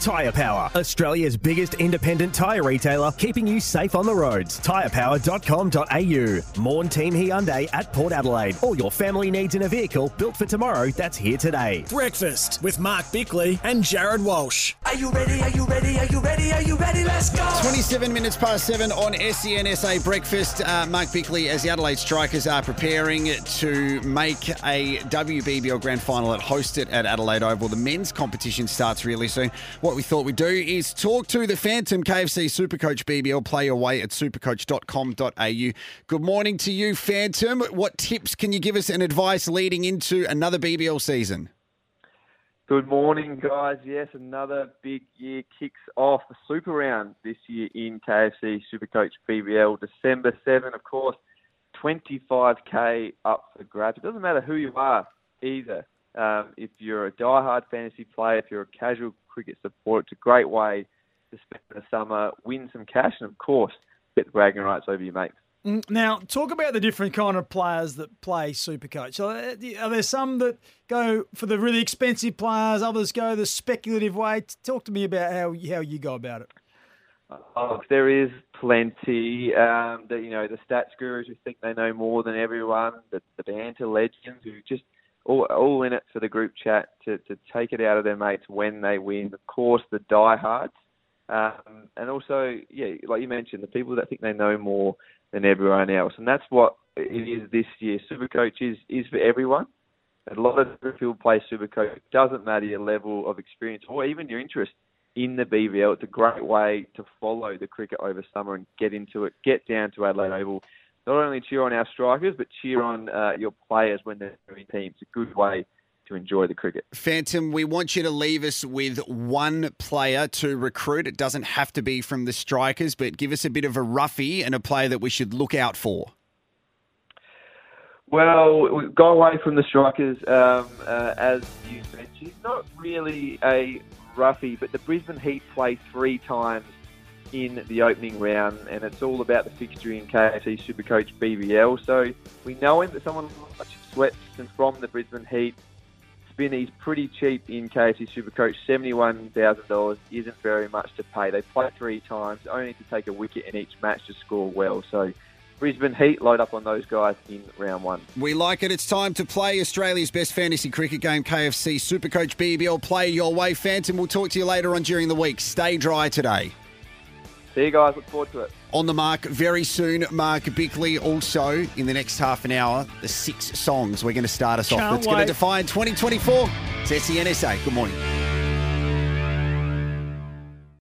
Tyre Power, Australia's biggest independent tyre retailer, keeping you safe on the roads. Tyrepower.com.au. Morn Team Hyundai at Port Adelaide. All your family needs in a vehicle built for tomorrow that's here today. Breakfast with Mark Bickley and Jared Walsh. Are you ready? Are you ready? Are you ready? Are you ready? Let's go! 27 minutes past seven on SENSA Breakfast. Uh, Mark Bickley, as the Adelaide Strikers are preparing to make a WBBL Grand Final at hosted at Adelaide Oval. The men's competition starts really soon. What we thought we'd do is talk to the Phantom KFC Supercoach BBL. Play your way at supercoach.com.au. Good morning to you, Phantom. What tips can you give us and advice leading into another BBL season? Good morning, guys. Yes, another big year kicks off the Super Round this year in KFC Supercoach BBL. December 7, of course, 25k up for grabs. It doesn't matter who you are either. Um, if you're a die-hard fantasy player, if you're a casual cricket supporter, it's a great way to spend the summer, win some cash, and of course, get the bragging rights over your mates. Now, talk about the different kind of players that play Supercoach. Are there some that go for the really expensive players? Others go the speculative way. Talk to me about how how you go about it. Oh, there is plenty. Um, the, you know, the stats gurus who think they know more than everyone, the, the banter legends who just all, all in it for the group chat to, to take it out of their mates when they win. Of course, the diehards, um, and also, yeah, like you mentioned, the people that think they know more than everyone else, and that's what it is this year. Supercoach is is for everyone. A lot of people play Supercoach. It doesn't matter your level of experience or even your interest in the BBL. It's a great way to follow the cricket over summer and get into it. Get down to Adelaide Oval. Not only cheer on our strikers, but cheer on uh, your players when they're in teams. It's a good way to enjoy the cricket. Phantom, we want you to leave us with one player to recruit. It doesn't have to be from the strikers, but give us a bit of a roughie and a player that we should look out for. Well, we go away from the strikers, um, uh, as you mentioned. Not really a roughie, but the Brisbane Heat play three times in the opening round, and it's all about the fixture in KFC Supercoach BBL. So we know him, but someone like Swepson from the Brisbane Heat. Spinney's pretty cheap in KFC Supercoach. $71,000 isn't very much to pay. They play three times, only to take a wicket in each match to score well. So Brisbane Heat load up on those guys in round one. We like it. It's time to play Australia's best fantasy cricket game, KFC Supercoach BBL. Play your way, Phantom. We'll talk to you later on during the week. Stay dry today. See you guys. Look forward to it. On the mark very soon, Mark Bickley. Also, in the next half an hour, the six songs we're going to start us off. Can't That's going to define 2024. It's SENSA. Good morning.